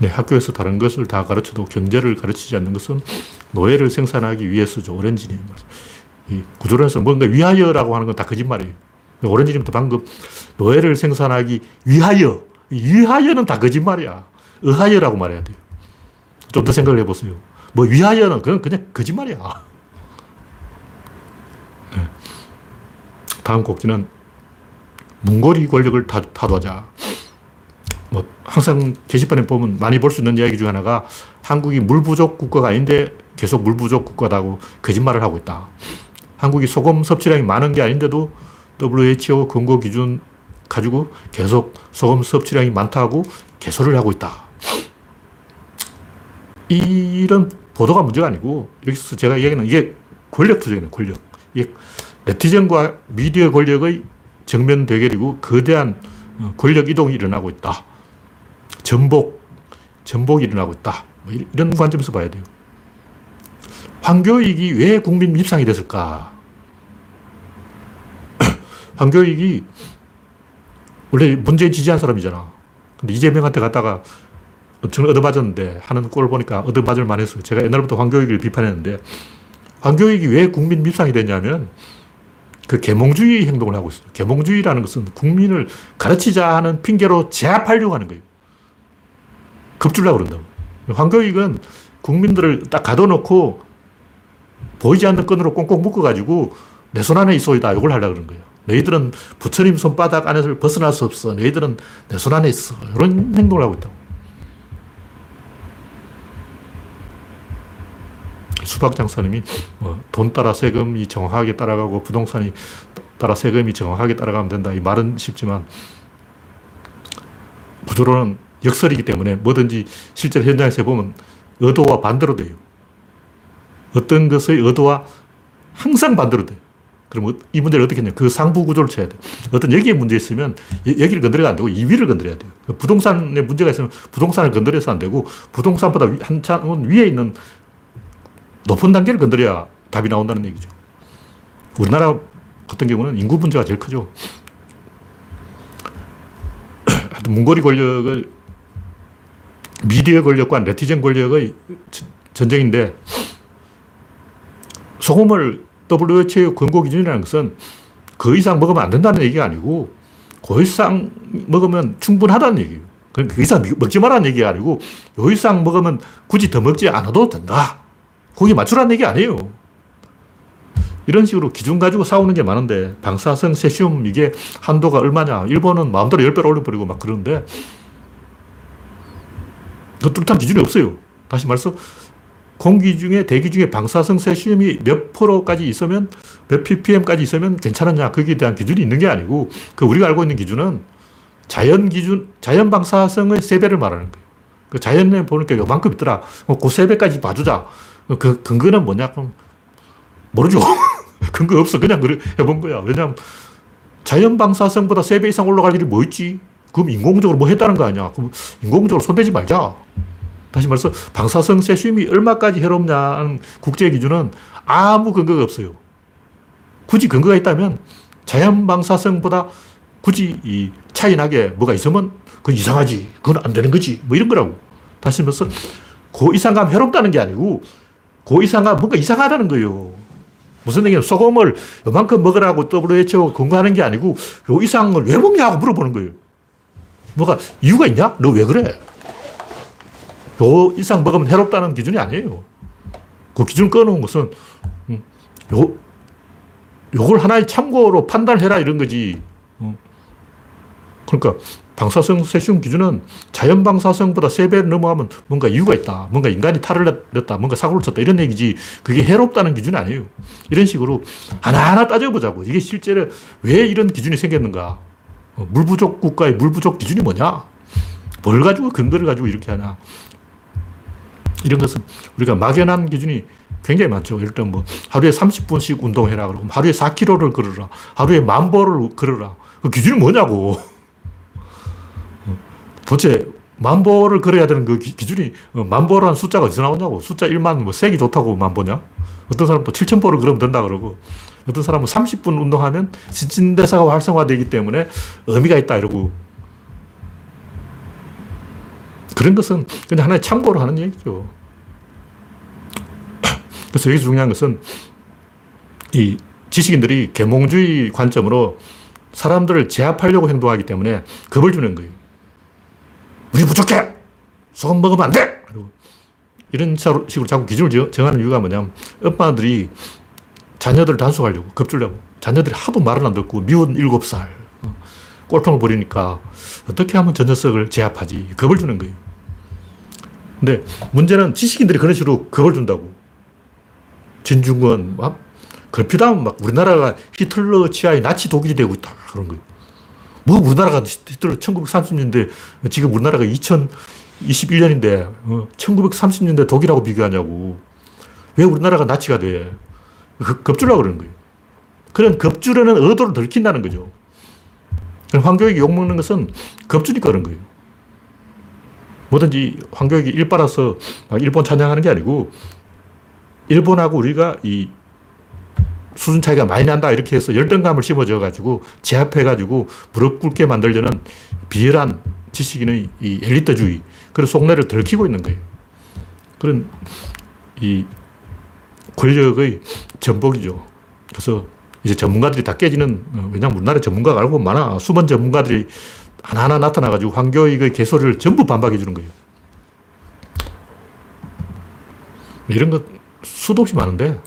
네, 학교에서 다른 것을 다 가르쳐도 경제를 가르치지 않는 것은 노예를 생산하기 위해서죠. 오렌지님. 이 구조론에서 뭔가 위하여라고 하는 건 다 거짓말이에요. 오렌지님도 방금 노예를 생산하기 위하여 위하여는 다 거짓말이야. 의하여라고 말해야 돼요. 좀 더 생각을 해보세요. 뭐 위하여는 그건 그냥 거짓말이야. 네. 다음 곡지는 몽골이 권력을 타, 타도하자. 뭐 항상 게시판에 보면 많이 볼 수 있는 이야기 중 하나가 한국이 물 부족 국가가 아닌데 계속 물 부족 국가다고 거짓말을 하고 있다. 한국이 소금 섭취량이 많은 게 아닌데도 WHO 권고 기준 가지고 계속 소금 섭취량이 많다고 개소를 하고 있다. 이런 보도가 문제가 아니고 여기서 제가 얘기하는 이게 권력 투쟁이에요, 권력. 이게 네티즌과 미디어 권력의 정면 대결이고 거대한 어, 권력 이동이 일어나고 있다. 전복, 전복이 일어나고 있다. 뭐 이런 관점에서 봐야 돼요. 황교익이 왜 국민 밉상이 됐을까? 황교익이 원래 문재인 지지한 사람이잖아. 근데 이재명한테 갔다가 엄청 얻어맞았는데 하는 꼴을 보니까 얻어맞을 만했어요. 제가 옛날부터 황교익을 비판했는데 황교익이 왜 국민 밉상이 됐냐면 그 계몽주의 행동을 하고 있어요. 계몽주의라는 것은 국민을 가르치자 하는 핑계로 제압하려고 하는 거예요. 급줄라 그런다고. 황교익은 국민들을 딱 가둬놓고 보이지 않는 끈으로 꽁꽁 묶어가지고 내 손 안에 있어이다. 이걸 하려고 그러는 거예요. 너희들은 부처님 손바닥 안에서 벗어날 수 없어. 너희들은 내 손 안에 있어. 이런 행동을 하고 있다고. 수박 장사님이 뭐 돈 따라 세금이 정확하게 따라가고 부동산이 따라 세금이 정확하게 따라가면 된다. 이 말은 쉽지만 구조로는 역설이기 때문에 뭐든지 실제 현장에서 보면 의도와 반대로 돼요. 어떤 것의 의도와 항상 반대로 돼요. 그럼 이 문제를 어떻게 했냐. 그 상부 구조를 쳐야 돼. 어떤 여기에 문제 있으면 여기를 건드려도 안 되고 이 위를 건드려야 돼요. 부동산에 문제가 있으면 부동산을 건드려서 안 되고 부동산보다 한참 위에 있는 높은 단계를 건드려야 답이 나온다는 얘기죠. 우리나라 같은 경우는 인구 문제가 제일 크죠. 문고리 권력을 미디어 권력과 네티즌 권력의 전쟁인데 소금을 WHO 권고 기준이라는 것은 그 이상 먹으면 안 된다는 얘기가 아니고 그 이상 먹으면 충분하다는 얘기예요. 그 이상 먹지 말라는 얘기가 아니고 요 이상 먹으면 굳이 더 먹지 않아도 된다. 거기 맞추라는 얘기 아니에요. 이런 식으로 기준 가지고 싸우는 게 많은데 방사성 세슘 이게 한도가 얼마냐. 일본은 마음대로 10배로 올려버리고 막 그러는데 그 뚜렷한 기준이 없어요. 다시 말해서 공기 중에 대기 중에 방사성 세슘이 몇 프로까지 있으면 몇 ppm까지 있으면 괜찮았냐 거기에 대한 기준이 있는 게 아니고 그 우리가 알고 있는 기준은 자연 기준 자연 방사성의 세 배를 말하는 거예요. 그 자연에 보니까 요만큼 있더라. 뭐 그세 배까지 봐주자. 그 근거는 뭐냐? 그럼 모르죠. 근거 없어. 그냥 그래 해본 거야. 왜냐하면 자연 방사성보다 3배 이상 올라갈 일이 뭐 있지? 그럼 인공적으로 뭐 했다는 거 아니야? 그럼 인공적으로 손대지 말자. 다시 말해서 방사성 세슘이 얼마까지 해롭냐는 국제 기준은 아무 근거가 없어요. 굳이 근거가 있다면 자연 방사성보다 굳이 이 차이 나게 뭐가 있으면 그건 이상하지. 그건 안 되는 거지. 뭐 이런 거라고. 다시 말해서 고이상감 해롭다는 게 아니고 고이상감 뭔가 이상하다는 거예요. 무슨 얘기냐. 소금을 요만큼 먹으라고 WHO 권고하는 게 아니고 요 이상을 왜 먹냐고 물어보는 거예요. 뭐가 이유가 있냐? 너 왜 그래? 요 이상 먹으면 해롭다는 기준이 아니에요. 그 기준 꺼놓은 것은 음, 요 요걸 하나의 참고로 판단해라 이런 거지. 음. 그러니까 방사성 세슘 기준은 자연 방사성보다 3배 넘어가면 뭔가 이유가 있다. 뭔가 인간이 탈을 냈다. 뭔가 사고를 쳤다. 이런 얘기지. 그게 해롭다는 기준이 아니에요. 이런 식으로 하나하나 따져보자고. 이게 실제로 왜 이런 기준이 생겼는가. 어, 물 부족 국가의 물 부족 기준이 뭐냐? 뭘 가지고 근거를 가지고 이렇게 하냐. 이런 것은 우리가 막연한 기준이 굉장히 많죠. 예를 뭐 하루에 30분씩 운동해라. 그러고 하루에 4km를 걸어라. 하루에 만 보를 걸어라. 그 기준이 뭐냐고. 도대체 만 보를 걸어야 되는 그 기준이 어, 만보라는 숫자가 어디서 나오냐고. 숫자 1만 뭐 색이 좋다고 만 보냐? 어떤 사람도 7,000보를 걸으면 된다 그러고 어떤 사람은 30분 운동하면 신진대사가 활성화되기 때문에 의미가 있다 이러고 그런 것은 그냥 하나의 참고로 하는 얘기죠. 그래서 여기서 중요한 것은 이 지식인들이 계몽주의 관점으로 사람들을 제압하려고 행동하기 때문에 겁을 주는 거예요. 우리 부족해! 소금 먹으면 안 돼! 이런 식으로 자꾸 기준을 정하는 이유가 뭐냐면 엄마들이 자녀들을 단속하려고, 겁주려고. 자녀들이 하도 말을 안 듣고 미운 7살, 어, 꼴통을 부리니까 어떻게 하면 저 녀석을 제압하지? 겁을 주는 거예요. 근데 문제는 지식인들이 그런 식으로 겁을 준다고. 진중권, 막, 그렇다면 막 우리나라가 히틀러 치하의 나치 독일이 되고 있다. 그런 거예요. 뭐 우리나라가 히틀러 1930년대, 지금 우리나라가 2021년인데, 어, 1930년대 독일하고 비교하냐고. 왜 우리나라가 나치가 돼? 그, 겁주려고 그러는 거예요. 그런 겁주려는 의도를 들킨다는 거죠. 황교익이 욕먹는 것은 겁주니까 그런 거예요. 뭐든지 황교익이 일 빨아서 일본 찬양하는 게 아니고, 일본하고 우리가 이 수준 차이가 많이 난다 이렇게 해서 열등감을 심어줘 가지고 제압해 가지고 무릎 꿇게 만들려는 비열한 지식인의 이 엘리트주의 그런 속내를 들키고 있는 거예요. 그런 이 권력의 전복이죠. 그래서 이제 전문가들이 다 깨지는, 어, 왜냐면 우리나라 전문가가 알고 많아. 수많은 전문가들이 하나하나 나타나가지고 황교익의 개소리를 전부 반박해 주는 거예요. 이런 것 수도 없이 많은데,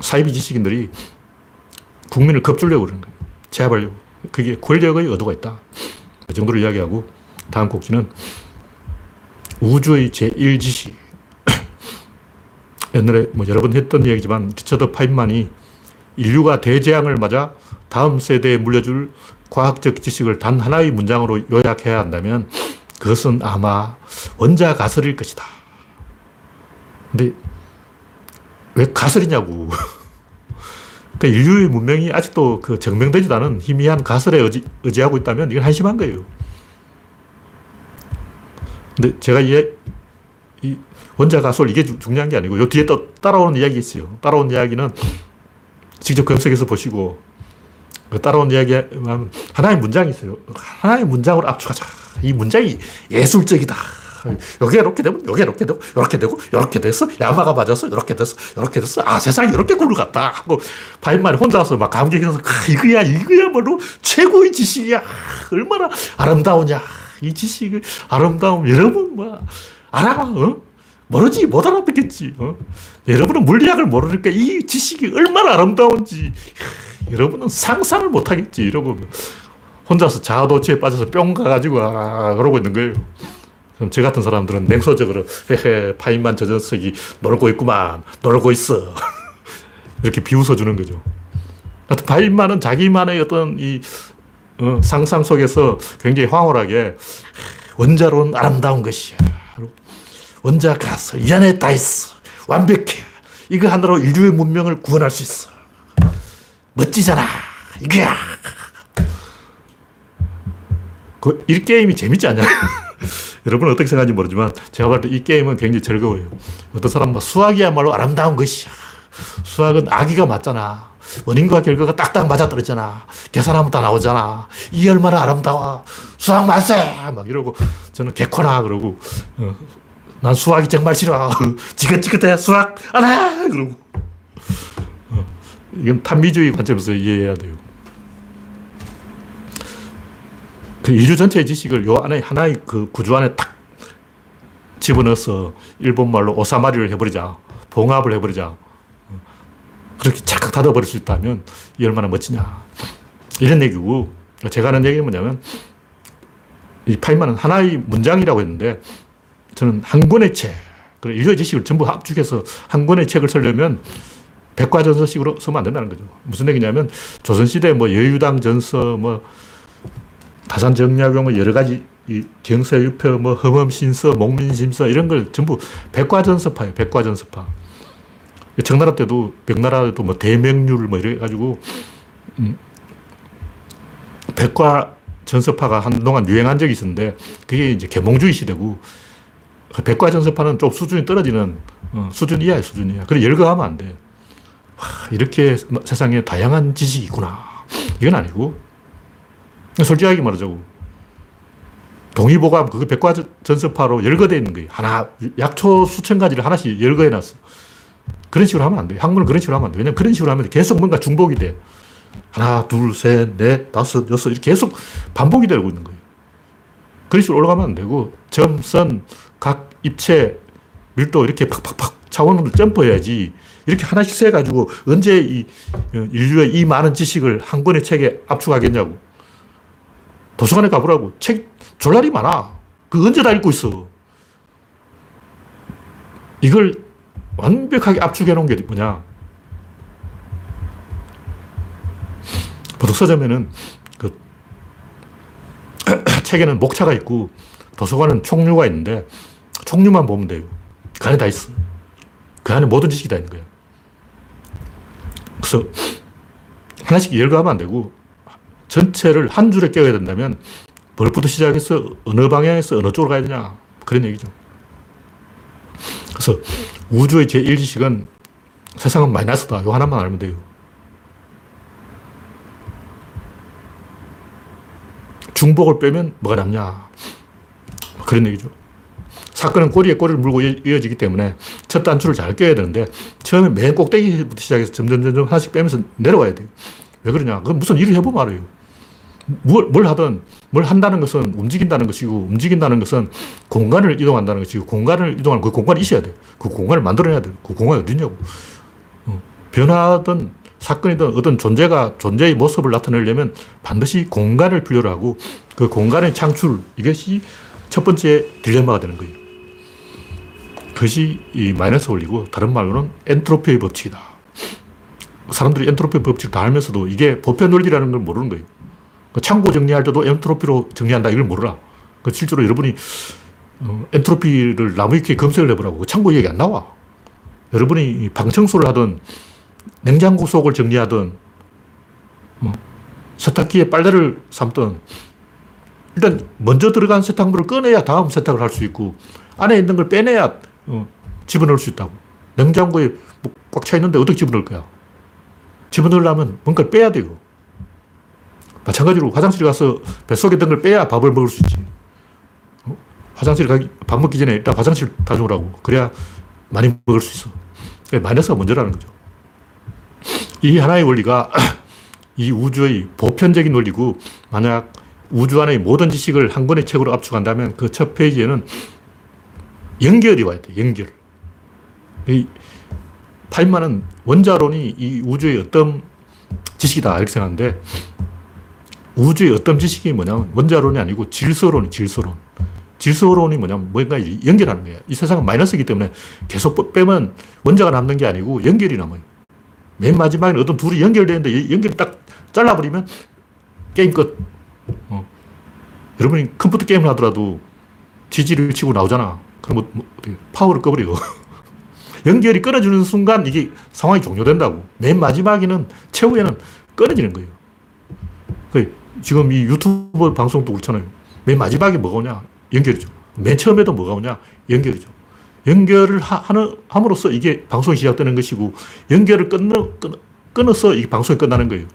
사이비 지식인들이 국민을 겁주려고 그러는 거예요. 제압하려고. 그게 권력의 의도가 있다. 그 정도로 이야기하고, 다음 곡지는 우주의 제1지식. 옛날에 뭐 여러 번 했던 이야기지만 리처드 파인만이 인류가 대재앙을 맞아 다음 세대에 물려줄 과학적 지식을 단 하나의 문장으로 요약해야 한다면 그것은 아마 원자 가설일 것이다. 근데 왜 가설이냐고. 그러니까 인류의 문명이 아직도 그 증명되지도 않은 희미한 가설에 의지, 의지하고 있다면 이건 한심한 거예요. 근데 제가 이, 이 원자 가설 이게 중요한 게 아니고 요 뒤에 또 따라오는 이야기 있어요. 따라오는 이야기는 직접 검색해서 보시고 그 따라온 이야기만 하나의 문장이 있어요. 하나의 문장으로 압축하자. 이 문장이 예술적이다. 여기 이렇게 되면 여기 이렇게 되고 이렇게 되고 이렇게 돼서 야마가 맞아서 이렇게 돼서 이렇게 돼서 아 세상이 이렇게 굴러갔다 하고 파인만이 혼자서 막 감격해서 이거야 이거야말로 최고의 지식이야 얼마나 아름다우냐 이 지식의 아름다움 여러분 뭐 알아 어? 모르지 못 알아듣겠지 어? 여러분은 물리학을 모르니까 이 지식이 얼마나 아름다운지 여러분은 상상을 못 하겠지 이러고 혼자서 자아도취에 빠져서 뿅 가가지고 아 그러고 있는 거예요. 그럼 저 같은 사람들은 냉소적으로 헤헤 파인만 저 녀석이 놀고 있구만 놀고 있어 이렇게 비웃어 주는 거죠. 파인만은 자기만의 어떤 이 어, 상상 속에서 굉장히 황홀하게 원자로는 아름다운 것이야. 원자 가서 이 안에 다 있어. 완벽해. 이거 하나로 인류의 문명을 구원할 수 있어. 멋지잖아. 이거야. 그, 이 게임이 재밌지 않냐? 여러분은 어떻게 생각하는지 모르지만 제가 봤을 때 이 게임은 굉장히 즐거워요. 어떤 사람은 막 수학이야말로 아름다운 것이야. 수학은 아기가 맞잖아. 원인과 결과가 딱딱 맞아떨어지잖아. 계산하면 다 나오잖아. 이게 얼마나 아름다워. 수학 만세! 막 이러고 저는 개코나 그러고 어, 난 수학이 정말 싫어. 지긋지긋해. 수학 안 해! 그러고 어, 이건 탐미주의 관점에서 이해해야 돼요. 그 인류 전체의 지식을 요 안에 하나의 그 구조 안에 딱 집어넣어서 일본말로 오사마리를 해버리자. 봉합을 해버리자. 그렇게 착각 닫아버릴 수 있다면 이 얼마나 멋지냐. 이런 얘기고 제가 하는 얘기는 뭐냐면 이 파이만은 하나의 문장이라고 했는데 저는 한 권의 책, 인류의 지식을 전부 합축해서 한 권의 책을 쓰려면 백과전서식으로 쓰면 안 된다는 거죠. 무슨 얘기냐면 조선시대 뭐 여유당 전서, 뭐 다산 정약용 뭐 여러 가지 이 경서유표, 뭐 험험신서, 목민심서 이런 걸 전부 백과전서파예요. 백과전서파. 청나라 때도 명나라 때도 뭐 대명률 뭐 이래 가지고 음, 백과 전서파가 한동안 유행한 적이 있었는데 그게 이제 계몽주의 시대고 그 백과 전서파는 좀 수준이 떨어지는 어, 수준 이하의 수준 이하. 그래 열거하면 안 돼. 와, 이렇게 세상에 다양한 지식이 있구나. 이건 아니고 솔직하게 말하자고. 동의보감 그거 백과 전서파로 열거되어 있는 거예요. 하나 약초 수천 가지를 하나씩 열거해 놨어. 그런 식으로 하면 안 돼. 학문을 그런 식으로 하면 안 돼. 왜냐면 그런 식으로 하면 계속 뭔가 중복이 돼. 하나, 둘, 셋, 넷, 다섯, 여섯, 이렇게 계속 반복이 되고 있는 거예요. 그런 식으로 올라가면 안 되고, 점, 선, 각, 입체, 밀도 이렇게 팍팍팍 차원으로 점프해야지. 이렇게 하나씩 세가지고 언제 이 인류의 이 많은 지식을 한 권의 책에 압축하겠냐고. 도서관에 가보라고. 책 졸라리 많아. 그 언제 다 읽고 있어. 이걸 완벽하게 압축해 놓은 게 뭐냐. 보통 서점에는 그 책에는 목차가 있고 도서관은 총류가 있는데 총류만 보면 돼요. 그 안에 다 있어. 그 안에 모든 지식이 다 있는 거야. 그래서 하나씩 열거하면 안 되고 전체를 한 줄에 껴야 된다면 벌부터 시작해서 어느 방향에서 어느 쪽으로 가야 되냐. 그런 얘기죠. 그래서 우주의 제1지식은 세상은 마이너스다. 요 하나만 알면 돼요. 중복을 빼면 뭐가 남냐. 그런 얘기죠. 사건은 꼬리에 꼬리를 물고 이어지기 때문에 첫 단추를 잘 껴야 되는데 처음에 맨 꼭대기부터 시작해서 점점 점점 하나씩 빼면서 내려와야 돼요. 왜 그러냐. 그건 무슨 일을 해보면 알아요. 뭘, 뭘 하든 뭘 한다는 것은 움직인다는 것이고 움직인다는 것은 공간을 이동한다는 것이고 공간을 이동하는 그 공간이 있어야 돼. 그 공간을 만들어내야 돼. 그 공간이 어디냐고. 어. 변화든 사건이든 어떤 존재가 존재의 모습을 나타내려면 반드시 공간을 필요로 하고 그 공간의 창출 이것이 첫 번째 딜레마가 되는 거예요. 그것이 이 마이너스 원리고 다른 말로는 엔트로피의 법칙이다. 사람들이 엔트로피 법칙을 다 알면서도 이게 보편 원리라는 걸 모르는 거예요. 그 창고 정리할 때도 엔트로피로 정리한다. 이걸 모르라. 그 실제로 여러분이 어, 엔트로피를 나무 위키에 검색을 해보라고. 그 창고 얘기 안 나와. 여러분이 방청소를 하든 냉장고 속을 정리하든 뭐 세탁기에 빨래를 삶든 일단 먼저 들어간 세탁물을 꺼내야 다음 세탁을 할 수 있고 안에 있는 걸 빼내야 어, 집어넣을 수 있다고. 냉장고에 뭐 꽉차 있는데 어떻게 집어넣을 거야? 집어넣으려면 뭔가를 빼야 돼요. 마찬가지로 화장실 가서 뱃속에 있던 걸 빼야 밥을 먹을 수 있지. 어? 화장실 가기, 밥 먹기 전에 일단 화장실 다녀오라고. 그래야 많이 먹을 수 있어. 마이너스가 먼저라는 거죠. 이 하나의 원리가 이 우주의 보편적인 원리고, 만약 우주 안의 모든 지식을 한 권의 책으로 압축한다면 그 첫 페이지에는 연결이 와야 돼, 연결. 이 파인만은 원자론이 이 우주의 어떤 지식이다, 이렇게 생각하는데, 우주의 어떤 지식이 뭐냐면 원자론이 아니고 질서론, 질서론. 질서론이 뭐냐면 뭔가 연결하는 거예요. 이 세상은 마이너스이기 때문에 계속 빼면 원자가 남는 게 아니고 연결이 남아요. 맨 마지막에 어떤 둘이 연결되는데 연결이 딱 잘라버리면 게임 끝. 어. 여러분이 컴퓨터 게임을 하더라도 지지를 치고 나오잖아. 그럼 뭐, 뭐 파워를 꺼버리고. 연결이 끊어지는 순간 이게 상황이 종료된다고. 맨 마지막에는, 최후에는 끊어지는 거예요. 그 지금 이 유튜브 방송도 그렇잖아요. 맨 마지막에 뭐가 오냐? 연결이죠. 맨 처음에도 뭐가 오냐? 연결이죠. 연결을 하, 는 함으로써 이게 방송이 시작되는 것이고, 연결을 끊어, 끊어, 끊어서 이 방송이 끝나는 거예요.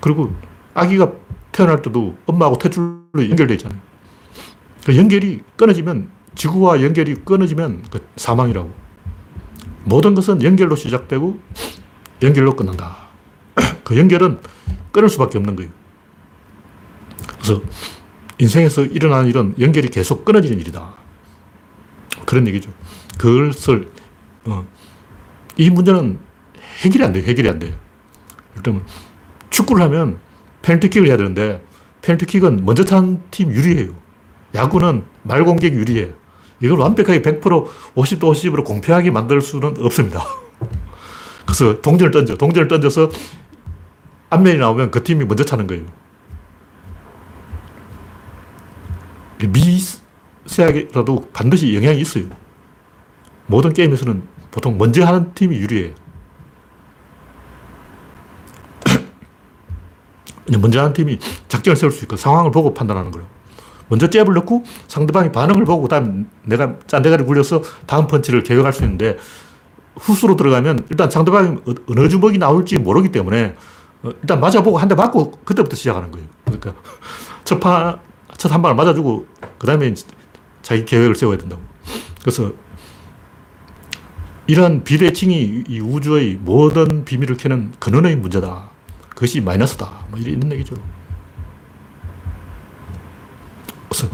그리고 아기가 태어날 때도 엄마하고 퇴출로 연결되어 있잖아요. 그 연결이 끊어지면, 지구와 연결이 끊어지면 그 사망이라고. 모든 것은 연결로 시작되고, 연결로 끝난다. 그 연결은 끊을 수밖에 없는 거예요. 그래서 인생에서 일어나는 일은 연결이 계속 끊어지는 일이다. 그런 얘기죠. 그것을, 어, 이 문제는 해결이 안 돼요. 해결이 안 돼요. 일단 축구를 하면 페널티킥을 해야 되는데 페널티킥은 먼저 찬팀 유리해요. 야구는 말공격이 유리해요. 이걸 완벽하게 100% 50대 50으로 공평하게 만들 수는 없습니다. 그래서 동전을 던져. 동전을 던져서 앞면이 나오면 그 팀이 먼저 차는 거예요. 미세하게라도 반드시 영향이 있어요. 모든 게임에서는 보통 먼저 하는 팀이 유리해요. 먼저 하는 팀이 작전을 세울 수 있고 상황을 보고 판단하는 거예요. 먼저 잽을 넣고 상대방이 반응을 보고 그다음 내가 짠대가리 굴려서 다음 펀치를 계획할 수 있는데 후수로 들어가면 일단 상대방이 어느 주먹이 나올지 모르기 때문에 어, 일단 맞아보고 한 대 맞고 그때부터 시작하는 거예요. 그러니까 첫 판, 첫 한 방을 맞아주고 그 다음에 자기 계획을 세워야 된다고. 그래서 이러한 비대칭이 이 우주의 모든 비밀을 캐는 근원의 문제다. 그것이 마이너스다. 뭐 이런 얘기죠. 그래서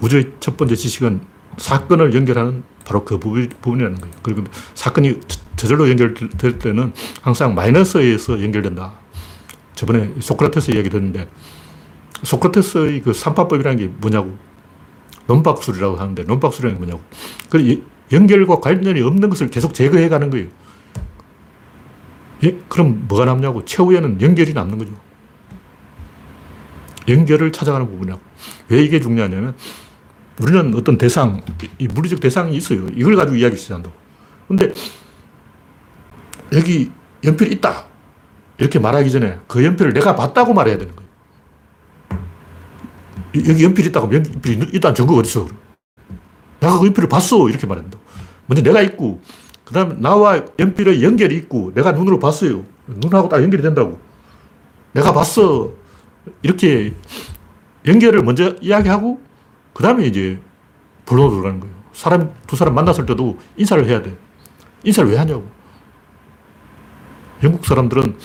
우주의 첫 번째 지식은 사건을 연결하는 바로 그 부분이라는 거예요. 그리고 사건이 저절로 연결될 때는 항상 마이너스에 서 연결된다. 저번에 소크라테스 이야기 듣는데 소크라테스의 그 삼파법이라는 게 뭐냐고 논박술이라고 하는데 논박술이라는 게 뭐냐고 그 연결과 관련이 없는 것을 계속 제거해 가는 거예요. 예? 그럼 뭐가 남냐고 최후에는 연결이 남는 거죠. 연결을 찾아가는 부분이라고. 왜 이게 중요하냐면 우리는 어떤 대상, 이 물리적 대상이 있어요. 이걸 가지고 이야기 시작한다고. 근데 여기 연필이 있다. 이렇게 말하기 전에 그 연필을 내가 봤다고 말해야 되는 거예요. 여기 연필이 있다고 연필이 일단 증거가 어딨어? 내가 그 연필을 봤어. 이렇게 말한다. 먼저 내가 있고, 그 다음에 나와 연필의 연결이 있고, 내가 눈으로 봤어요. 눈하고 딱 연결이 된다고. 내가 봤어. 이렇게 연결을 먼저 이야기하고, 그 다음에 이제 본론으로 들어가는 거예요. 사람, 두 사람 만났을 때도 인사를 해야 돼. 인사를 왜 하냐고. 영국 사람들은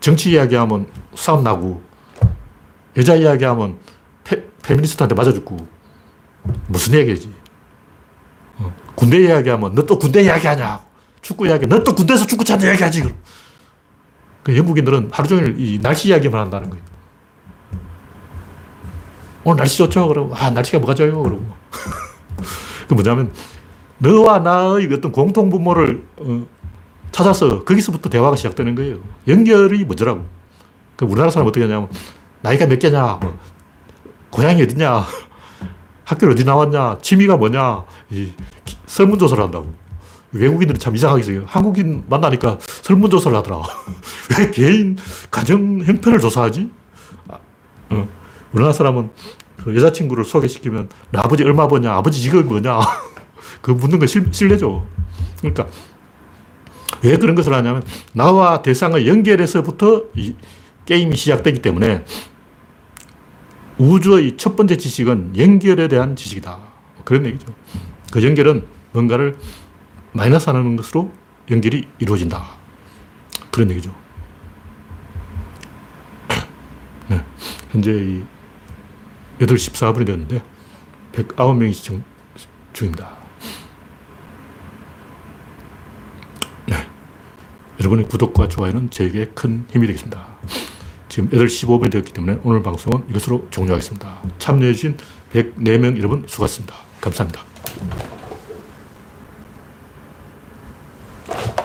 정치 이야기하면 싸움 나고, 여자 이야기하면 페, 페미니스트한테 맞아 죽고, 무슨 얘기지? 어, 군대 이야기하면 너 또 군대 이야기하냐? 축구 이야기, 너 또 군대에서 축구 찬 이야기하지? 그 영국인들은 하루 종일 이 날씨 이야기만 한다는 거예요. 오늘 날씨 좋죠? 그러고, 아, 날씨가 뭐가 좋아요? 그러고. 그 뭐냐면, 너와 나의 어떤 공통분모를 어, 찾아서 거기서부터 대화가 시작되는 거예요. 연결이 뭐더라고. 그 우리나라 사람 어떻게 하냐면, 나이가 몇 개냐, 뭐, 고향이 어디냐, 학교를 어디 나왔냐, 취미가 뭐냐, 이 설문조사를 한다고. 외국인들은 참 이상하게 있어요. 한국인 만나니까 설문조사를 하더라. 왜 개인 가정 형편을 조사하지? 아, 어. 우리나라 사람은 그 여자친구를 소개시키면 나 아버지 얼마 버냐, 아버지 직업이 뭐냐. 그 묻는 거 실, 실례죠. 그러니까 왜 그런 것을 하냐면 나와 대상을 연결해서부터 이 게임이 시작되기 때문에 우주의 첫 번째 지식은 연결에 대한 지식이다. 그런 얘기죠. 그 연결은 뭔가를 마이너스 하는 것으로 연결이 이루어진다. 그런 얘기죠. 네. 현재 8시 14분이 됐는데 109명이 시청 중입니다. 네. 여러분의 구독과 좋아요는 저에게 큰 힘이 되겠습니다. 지금 8시 15분이 되었기 때문에 오늘 방송은 이것으로 종료하겠습니다. 참여해주신 104명 여러분 수고하셨습니다. 감사합니다.